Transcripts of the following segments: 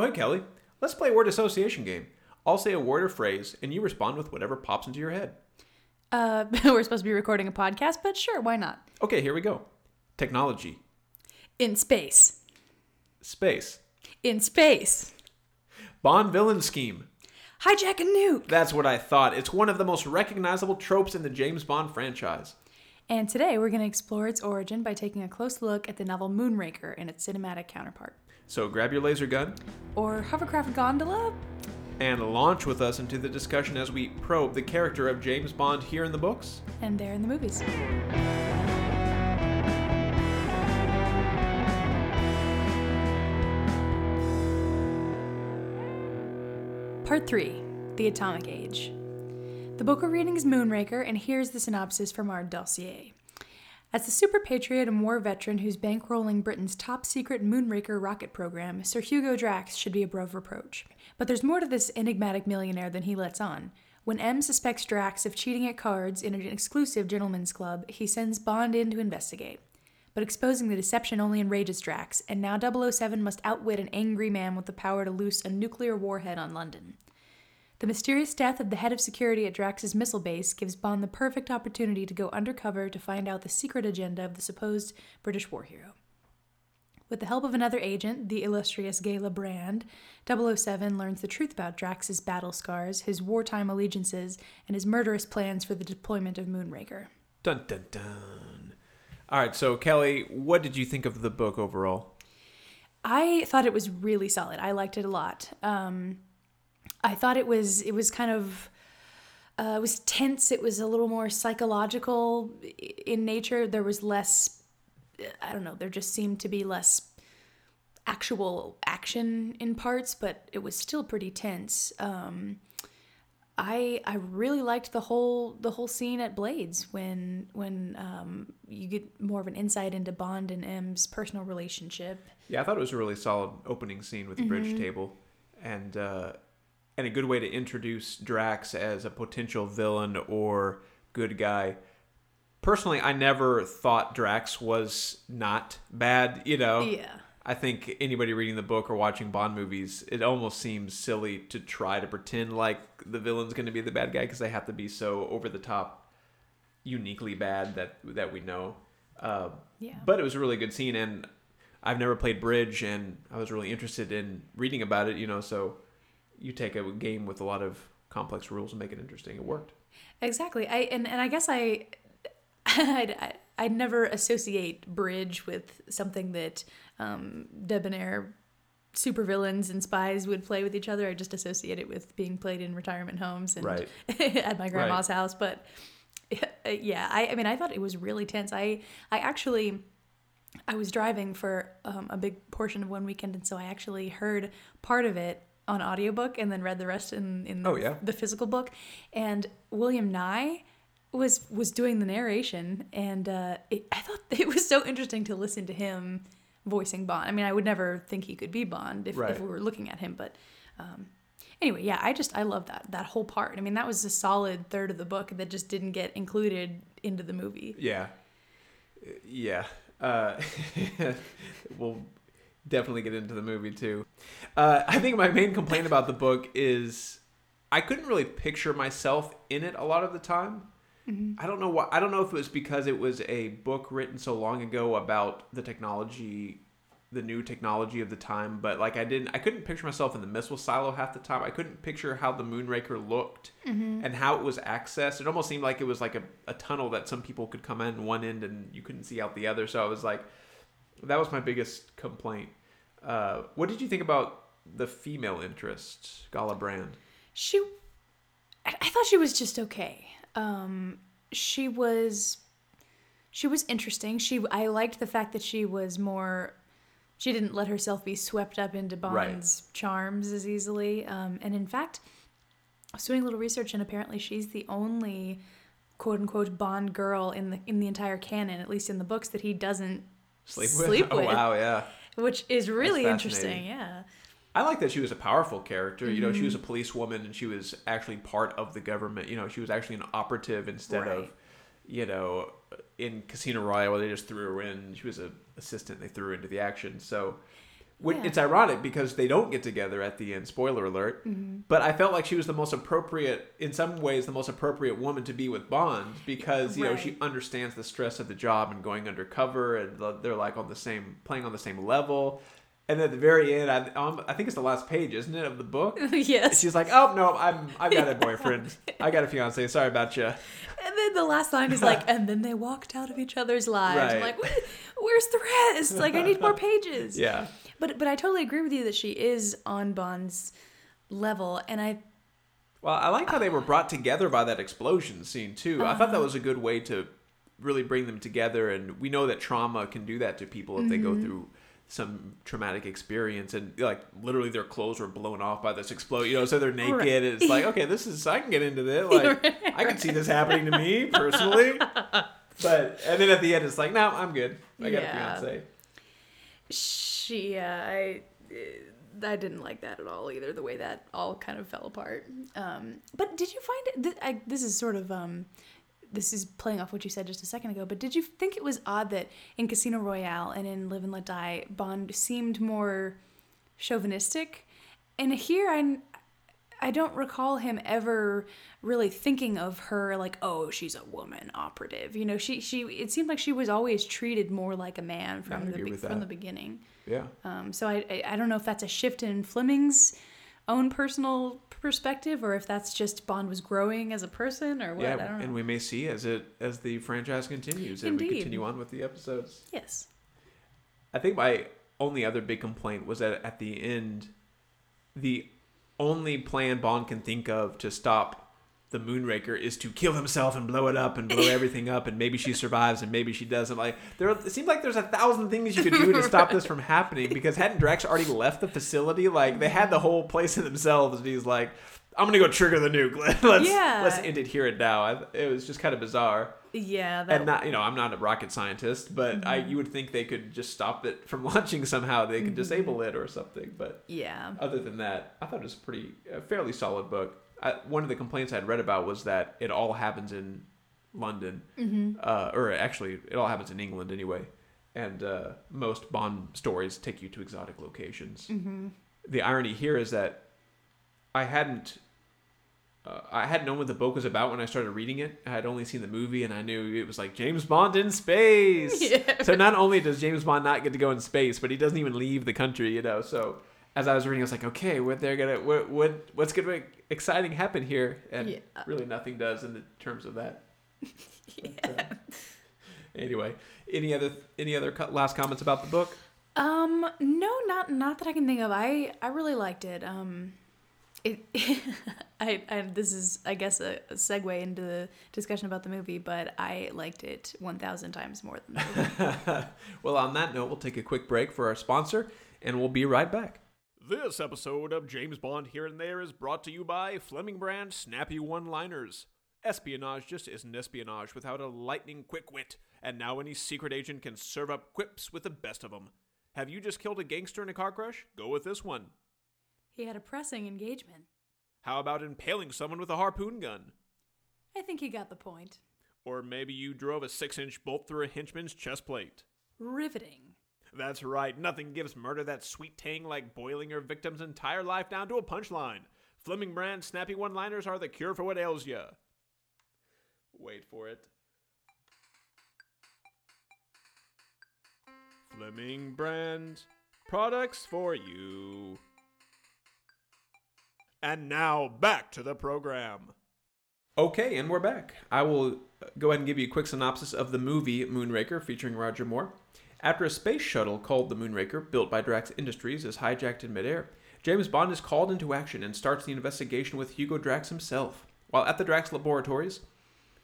Oh, hey, Kelly. Let's play a word association game. I'll say a word or phrase, and you respond with whatever pops into your head. Uh, we're supposed to be recording a podcast, but sure, why not? Okay, here we go. Technology, In space. space, In space. Bond villain scheme. Hijack a nuke. That's what I thought. It's one of the most recognizable tropes in the James Bond franchise. And today we're going to explore its origin by taking a close look at the novel Moonraker and its cinematic counterpart. So grab your laser gun Or hovercraft gondola? and launch with us into the discussion as we probe the character of James Bond here in the books. And there in the movies. Part 3 The Atomic Age. The book we're reading is Moonraker, and here's the synopsis from our dossier. As the super patriot and war veteran who's bankrolling Britain's top secret Moonraker rocket program, Sir Hugo Drax should be above reproach. But there's more to this enigmatic millionaire than he lets on. When M suspects Drax of cheating at cards in an exclusive gentleman's club, he sends Bond in to investigate. But exposing the deception only enrages Drax, and now 007 must outwit an angry man with the power to loose a nuclear warhead on London. The mysterious death of the head of security at Drax's missile base gives Bond the perfect opportunity to go undercover to find out the secret agenda of the supposed British war hero. With the help of another agent, the illustrious Gala Brand, 007 learns the truth about Drax's battle scars, his wartime allegiances, and his murderous plans for the deployment of Moonraker. Dun dun dun. All right, so Kelly, what did you think of the book overall? I thought it was really solid. I liked it a lot. Um, I thought it was it was kind of uh, it was tense. It was a little more psychological in nature. There was less. I don't know. There just seemed to be less actual action in parts, but it was still pretty tense. Um, I I really liked the whole the whole scene at Blades when when um, you get more of an insight into Bond and M's personal relationship. Yeah, I thought it was a really solid opening scene with the bridge table, and uh, and a good way to introduce Drax as a potential villain or good guy. Personally, I never thought Drax was not bad. You know, Yeah. I think anybody reading the book or watching Bond movies, it almost seems silly to try to pretend like the villain's going to be the bad guy because they have to be so over the top, uniquely bad that that we know. Uh, Yeah. But it was a really good scene, and I've never played bridge, and I was really interested in reading about it. You know, so you take a game with a lot of complex rules and make it interesting. It worked. Exactly. I and, and I guess I I'd, I- I'd never associate bridge with something that um, debonair supervillains and spies would play with each other. I just associate it with being played in retirement homes and Right. at my grandma's house. But yeah, I, I mean, I thought it was really tense. I I actually I was driving for um, a big portion of one weekend, and so I actually heard part of it on audiobook and then read the rest in, in Oh, yeah? the physical book. And William Nighy was was doing the narration, and uh, it, I thought it was so interesting to listen to him voicing Bond. I mean, I would never think he could be Bond if, Right. if we were looking at him, but. Um, Anyway, yeah, I just I love that that whole part. I mean, that was a solid third of the book that just didn't get included into the movie. Yeah. Yeah. Uh, we'll definitely get into the movie too. Uh, I think my main complaint about the book is I couldn't really picture myself in it a lot of the time. I don't know why. I don't know if it was because it was a book written so long ago about the technology, the new technology of the time. But like I didn't, I couldn't picture myself in the missile silo half the time. I couldn't picture how the Moonraker looked and how it was accessed. It almost seemed like it was like a, a tunnel that some people could come in one end and you couldn't see out the other. So I was like, that was my biggest complaint. Uh, what did you think about the female interest, Gala Brand? She, I thought she was just okay. Um, she was, she was interesting. She, I liked the fact that she was more. She didn't let herself be swept up into Bond's charms as easily. Um, and in fact, I was doing a little research, and apparently she's the only quote unquote Bond girl in the in the entire canon, at least in the books, that he doesn't Sleep with? Sleep oh wow, yeah. which is really interesting. Yeah. I like that she was a powerful character. You know, she was a Mm-hmm. policewoman and she was actually part of the government. You know, she was actually an operative instead of, you know, in Casino Royale where they just threw her in. She was an assistant. They threw her into the action. So Yeah. It's ironic because they don't get together at the end. Spoiler alert. Mm-hmm. But I felt like she was the most appropriate, in some ways, the most appropriate woman to be with Bond because you know she understands the stress of the job and going undercover, and they're like on the same, playing on the same level. And at the very end, I, um, I think it's the last page, isn't it, of the book? yes. She's like, "Oh no, I'm I've got a boyfriend. I got a fiance. Sorry about you." And then the last line is like, and then they walked out of each other's lives. I'm like, where's the rest? Like, I need more pages. Yeah, But but I totally agree with you that she is on Bond's level, and I Well, I like how they were brought together by that explosion scene too. I thought that uh-huh. was a good way to really bring them together, and we know that trauma can do that to people if they go mm-hmm. through some traumatic experience, and like literally their clothes were blown off by this explosion. You know, so they're naked. Right. And it's like, okay, this is I can get into this. Like, I can see this happening to me personally. But and then at the end, it's like, no, I'm good. I got Yeah. a fiance. She yeah I I didn't like that at all either. The way that all kind of fell apart. Um, but did you find it? Th- I, this is sort of um, this is playing off what you said just a second ago. But did you think it was odd that in Casino Royale and in Live and Let Die, Bond seemed more chauvinistic, and here I. I don't recall him ever really thinking of her like, oh, she's a woman operative. You know, she she. It seemed like she was always treated more like a man from the from that. the beginning. Yeah. Um, so I, I I don't know if that's a shift in Fleming's own personal perspective or if that's just Bond was growing as a person or what. Yeah, I don't know. and we may see as it as the franchise continues and we continue on with the episodes. yes. I think my only other big complaint was that at the end, the only plan Bond can think of to stop the Moonraker is to kill himself and blow it up and blow everything up, and maybe she survives and maybe she doesn't. Like there, it seems like there's a thousand things you could do to stop this from happening because hadn't Drax already left the facility? Like they had the whole place to themselves, and he's like. I'm gonna go trigger the nuke. let's Yeah. let's end it here and now. I, it was just kind of bizarre Yeah. That, and not you know i'm not a rocket scientist but i you would think they could just stop it from launching somehow they could disable it or something but yeah. other than that i thought it was a pretty a fairly solid book I, one of the complaints i'd read about was that it all happens in london uh, or actually it all happens in england anyway and uh, most bond stories take you to exotic locations the irony here is that i hadn't uh, I hadn't known what the book was about when I started reading it. I had only seen the movie, and I knew it was like James Bond in space. Yeah. So not only does James Bond not get to go in space, but he doesn't even leave the country. You know. So as I was reading, I was like, okay, what they're gonna, what, what what's gonna exciting happen here? And Yeah. really, nothing does in the terms of that. But, uh, anyway, any other any other last comments about the book? Um, no, not not that I can think of. I I really liked it. Um, it. I, I this is I guess a, a segue into the discussion about the movie, but I liked it one thousand times more than the movie. well, on that note, we'll take a quick break for our sponsor, and we'll be right back. This episode of James Bond Here and There is brought to you by Fleming Brand Snappy One Liners. Espionage just isn't espionage without a lightning quick wit, and now any secret agent can serve up quips with the best of them. Have you just killed a gangster in a car crash? Go with this one. He had a pressing engagement. How about impaling someone with a harpoon gun? I think he got the point. Or maybe you drove a six inch bolt through a henchman's chest plate. Riveting. That's right, nothing gives murder that sweet tang like boiling your victim's entire life down to a punchline. Fleming brand snappy one liners are the cure for what ails ya. Wait for it. Fleming brand products for you. And now back to the program. Okay, and we're back. I will go ahead and give you a quick synopsis of the movie Moonraker featuring Roger Moore. After a space shuttle called the Moonraker, built by Drax Industries, is hijacked in midair, James Bond is called into action and starts the investigation with Hugo Drax himself. While at the Drax laboratories,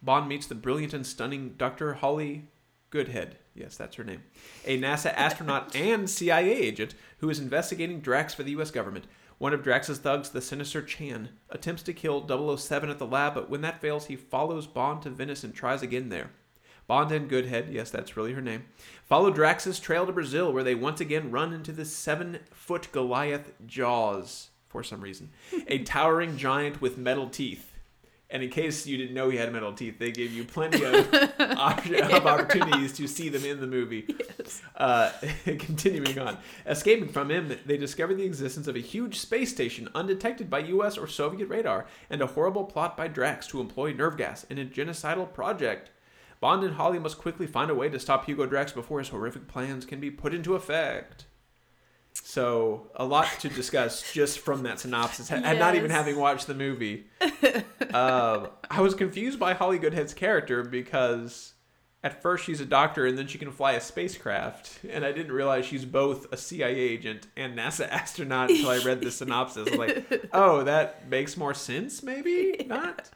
Bond meets the brilliant and stunning Dr. Holly Goodhead. Yes, that's her name. A NASA astronaut and CIA agent who is investigating Drax for the US government. One of Drax's thugs, the sinister Chan, attempts to kill 007 at the lab, but when that fails, he follows Bond to Venice and tries again there. Bond and Goodhead, yes, that's really her name, follow Drax's trail to Brazil, where they once again run into the seven foot Goliath Jaws, for some reason. a towering giant with metal teeth. And in case you didn't know he had metal teeth, they gave you plenty of, op- of opportunities to see them in the movie. Yes. Uh, continuing on. Escaping from him, they discover the existence of a huge space station undetected by US or Soviet radar and a horrible plot by Drax to employ nerve gas in a genocidal project. Bond and Holly must quickly find a way to stop Hugo Drax before his horrific plans can be put into effect. So, a lot to discuss just from that synopsis, and not even having watched the movie. um, I was confused by Holly Goodhead's character because at first she's a doctor and then she can fly a spacecraft, and I didn't realize she's both a CIA agent and NASA astronaut until I read the synopsis. Like, oh, that makes more sense, maybe? Not?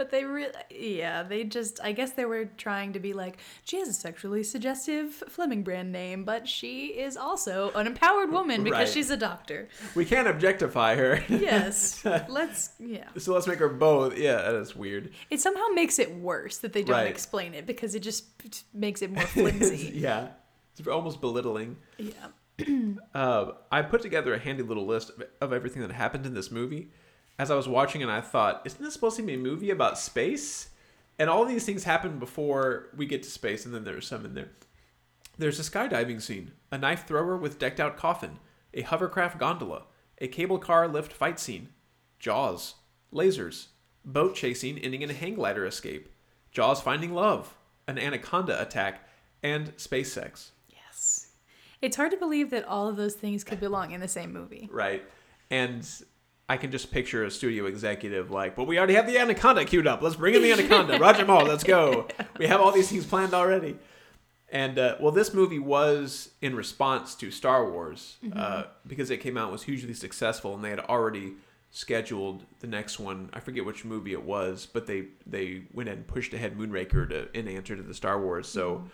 But they really, yeah, they just, I guess they were trying to be like, she has a sexually suggestive Fleming brand name, but she is also an empowered woman because Right. she's a doctor. We can't objectify her. Yes. Let's, yeah. so let's make her both. Yeah, that's weird. It somehow makes it worse that they don't Right. explain it because it just makes it more flimsy. yeah. It's almost belittling. yeah. Uh, I put together a handy little list of, of everything that happened in this movie. As I was watching and I thought, isn't this supposed to be a movie about space? And all these things happen before we get to space, and then there's some in there. There's a skydiving scene, a knife thrower with decked out coffin, a hovercraft gondola, a cable car lift fight scene, Jaws, lasers, boat chasing ending in a hang glider escape, Jaws finding love, an anaconda attack, and space sex. Yes. It's hard to believe that all of those things could belong in the same movie. right? And I can just picture a studio executive like, "But we already have the anaconda queued up. Let's bring in the anaconda. Roger Moore, let's go. We have all these things planned already." And uh, well, this movie was in response to Star Wars uh, because it came out was hugely successful, and they had already scheduled the next one. I forget which movie it was, but they they went ahead and pushed ahead Moonraker to in answer to the Star Wars. So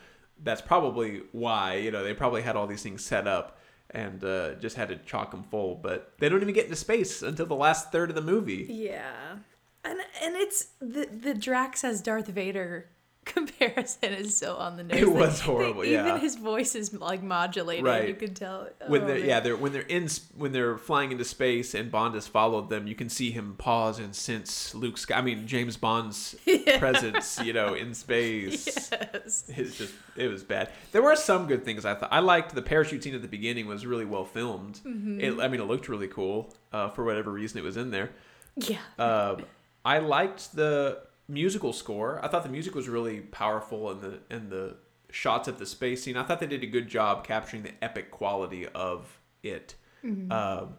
that's probably why you know they probably had all these things set up and uh, just had to chalk them full. But they don't even get into space until the last third of the movie. Yeah. And and it's the the Drax as Darth Vader comparison is so on the nose. It was horrible, they- yeah. Even his voice is like modulated. Right. You can tell. When oh, they're man. yeah they're when they're in when they're flying into space and Bond has followed them, you can see him pause and sense Luke's. I mean James Bond's presence, you know, in space. Yes. It's just it was bad. There were some good things I thought. I liked the parachute scene at the beginning was really well filmed. Mm-hmm. It, I mean, it looked really cool uh, for whatever reason it was in there. Yeah. Um, I liked the musical score. I thought the music was really powerful, and the and the shots of the space scene. I thought they did a good job capturing the epic quality of it. Um,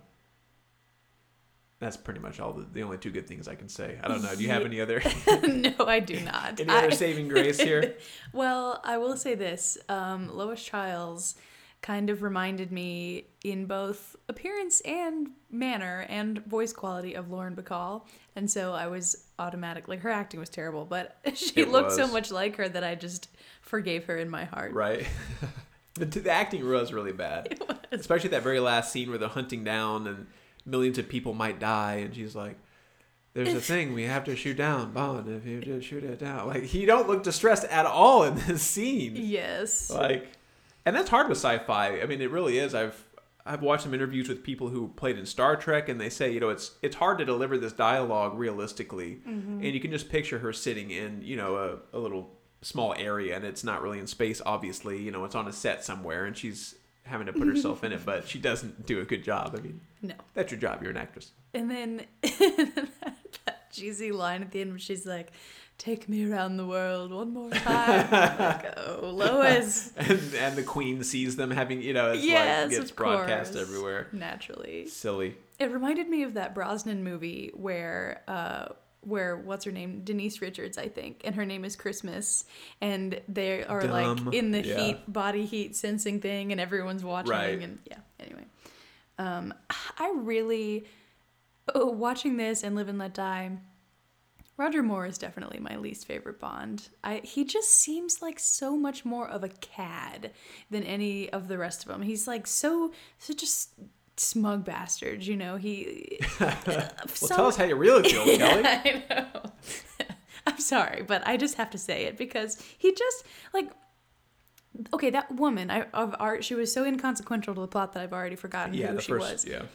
that's pretty much all the, the only two good things I can say. I don't know. Do you have any other no, I do not. any other I- saving grace here? Well, I will say this: um, Lois Chiles kind of reminded me in both appearance and manner and voice quality of Lauren Bacall, and so I was automatically her acting was terrible, but she It looked so much like her that I just forgave her in my heart. Right. the, the acting was really bad, especially that very last scene where they're hunting down and millions of people might die, and she's like. There's a thing we have to shoot down, Bond. If you just shoot it down, like he don't look distressed at all in this scene. Yes. like and that's hard with sci-fi. I mean it really is. I've i've watched some interviews with people who played in star trek and they say you know it's it's hard to deliver this dialogue realistically. Mm-hmm. And you can just picture her sitting in you know a, a little small area and it's not really in space obviously. You know it's on a set somewhere and she's having to put herself in it but she doesn't do a good job. I mean No. that's your job. You're an actress. And then cheesy line at the end where she's like, "Take me around the world one more time." Like, oh, Lois. and and the queen sees them having you know it's yes, like gets broadcast course. everywhere Naturally. silly It reminded me of that Brosnan movie where uh where what's her name Denise Richards I think and her name is Christmas and they are Dumb. like in the Yeah. heat body heat sensing thing and everyone's watching Right. and yeah anyway um I really oh, watching this and Live and Let Die Roger Moore is definitely my least favorite Bond. I he just seems like so much more of a cad than any of the rest of them. He's like so such a s- smug bastard, you know. He well tell uh, us how you really feel kelly I know. I'm sorry, but I just have to say it because he just like okay, that woman I, of art, she was so inconsequential to the plot that I've already forgotten yeah who she first was. yeah The-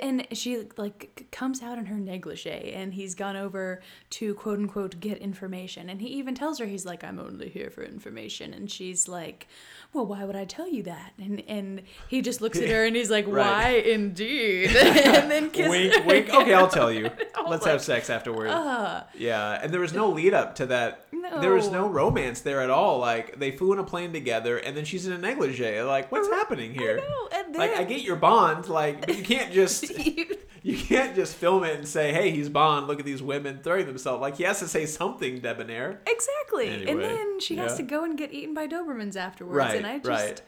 And she like comes out in her negligee, and he's gone over to quote unquote get information, and he even tells her he's like, "I'm only here for information," and she's like, "Well, why would I tell you that?" And and he just looks at her and he's like, Right. "Why indeed?" and then kisses wink, her. wink. Okay, I'll tell you. Oh Let's like, have sex afterward. Uh. yeah, and there was no lead up to that. no. There was no romance there at all. Like they flew in a plane together, and then she's in a negligee. Like, what's uh-huh. happening here? know, and like, I get your Bond, like, but you can't just you can't just film it and say, "Hey, he's Bond. Look at these women throwing themselves." Like, he has to say something debonair. Exactly. and then she has to go and get eaten by Dobermans afterwards. Right, and I just right.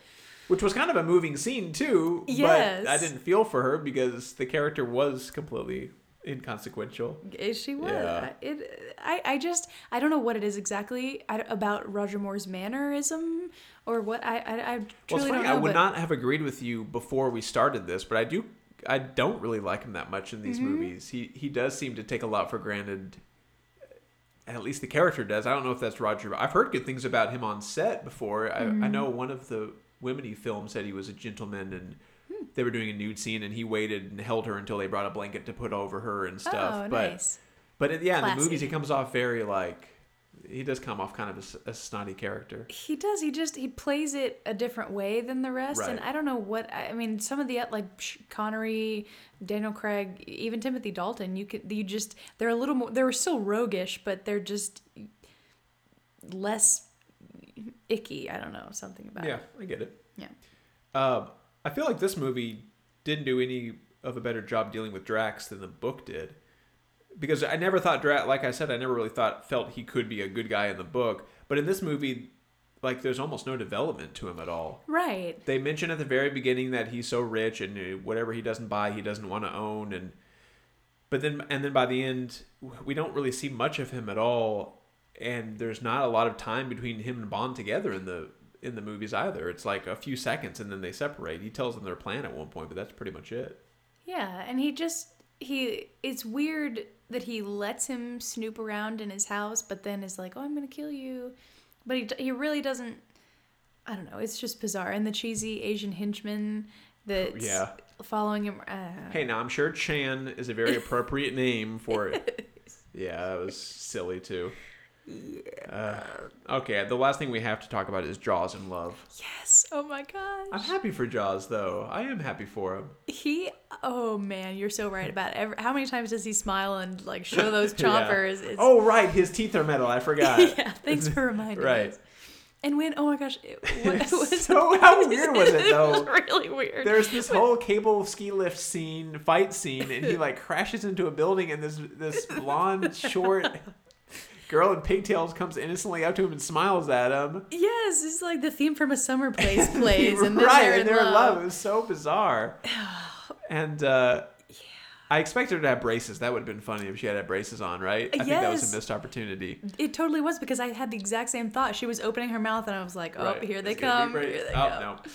Which was kind of a moving scene too. Yes. But I didn't feel for her because the character was completely inconsequential. Is she was Yeah. it? I, I just I don't know what it is exactly about Roger Moore's mannerism or what I I, I Well, it's truly funny. don't know. I would but not have agreed with you before we started this, but I do. I don't really like him that much in these Mm-hmm. movies. He he does seem to take a lot for granted. At least the character does. I don't know if that's Roger. I've heard good things about him on set before. I, Mm-hmm. I know one of the women he filmed said he was a gentleman and. Hmm. They were doing a nude scene, and he waited and held her until they brought a blanket to put over her and stuff. oh but nice. but yeah, in the movies, he comes off very like he does come off kind of a snotty character. He does. He just he plays it a different way than the rest, and I don't know what I mean. Some of the like Connery, Daniel Craig, even Timothy Dalton, you could you just they're a little more. They're still roguish, but they're just less icky. I don't know something about. Yeah, it. I get it. Yeah. Uh, I feel like this movie didn't do any of a better job dealing with Drax than the book did, because I never thought Drax. Like I said, I never really thought felt he could be a good guy in the book, but in this movie, like there's almost no development to him at all. Right. They mention at the very beginning that he's so rich and uh, whatever he doesn't buy, he doesn't want to own, and but then and then by the end, we don't really see much of him at all, and there's not a lot of time between him and Bond together in the in the movies either. It's like a few seconds and then they separate. He tells them their plan at one point, but that's pretty much it. Yeah, and he just he it's weird that he lets him snoop around in his house, but then is like, "Oh, I'm gonna kill you," but he he really doesn't. I don't know. It's just bizarre, and the cheesy Asian henchman that's Yeah. following him. Uh, Hey, now I'm sure Chan is a very appropriate name for it. Yeah, that was silly too. Uh, okay, the last thing we have to talk about is Jaws and Love. yes. Oh my gosh. I'm happy for Jaws, though. I am happy for him. He. Oh man, you're so right about every, how many times does he smile and like show those chompers? It's, Oh, right, his teeth are metal. I forgot. yeah. Thanks for reminding Right. us. And when oh my gosh, it, what was so how weird was it it though? was really weird. There's this whole cable ski lift scene, fight scene, and he like crashes into a building, and this this blonde, short girl in pigtails comes innocently up to him and smiles at him. Yes, it's like the theme from a summer place plays, and then right, they're, and in, they're love. in love. It was so bizarre. and uh, I expected her to have braces. That would have been funny if she had had braces on, right? I think that was a missed opportunity. It totally was because I had the exact same thought. She was opening her mouth, and I was like, "Oh, Right. here they It's gonna be come! Here they oh, come!" no.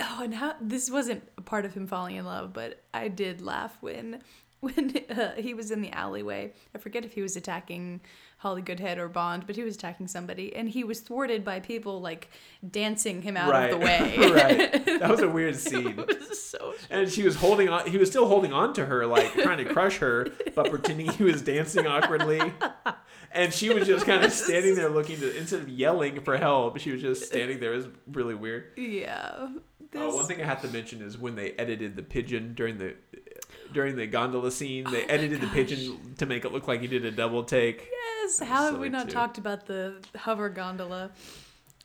Oh, and how this wasn't a part of him falling in love, but I did laugh when when uh, he was in the alleyway. I forget if he was attacking Holly Goodhead or Bond, but he was attacking somebody, and he was thwarted by people like dancing him out right. of the way. right. That was a weird scene. it was so And she was holding on. He was still holding on to her, like trying to crush her, but pretending he was dancing awkwardly. And she was just kind of standing there, looking to instead of yelling for help, she was just standing there. It was really weird. yeah. Oh, This- one thing I have to mention is when they edited the pigeon during the during the gondola scene, they Oh edited the pigeon to make it look like he did a double take. Yes. How have we not too. talked about the hover gondola?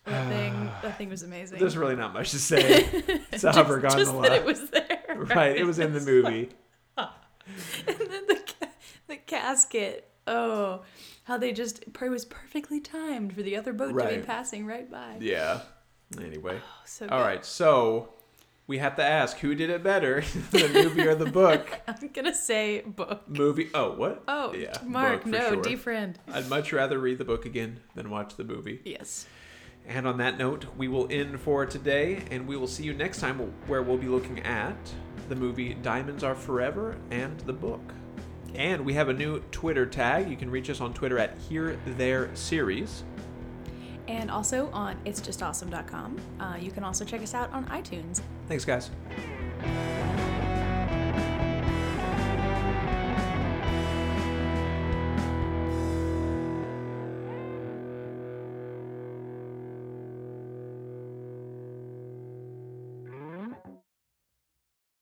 That thing. That thing was amazing. There's really not much to say. It's a hover gondola. Just that it was there. right, it was in the movie. and then the ca- the casket. Oh, how they just it was perfectly timed for the other boat to be passing right by. Yeah. Anyway. Oh, so All good. right, so we have to ask who did it better, the movie or the book? I'm gonna say book. Movie. Oh, what? Oh, yeah. Mark, no, sure. defriend. I'd much rather read the book again than watch the movie. Yes. And on that note, we will end for today, and we will see you next time where we'll be looking at the movie Diamonds Are Forever and the book. And we have a new Twitter tag. You can reach us on Twitter at Here There Series. And also on itsjustawesome.com. Uh, you can also check us out on iTunes. Thanks, guys.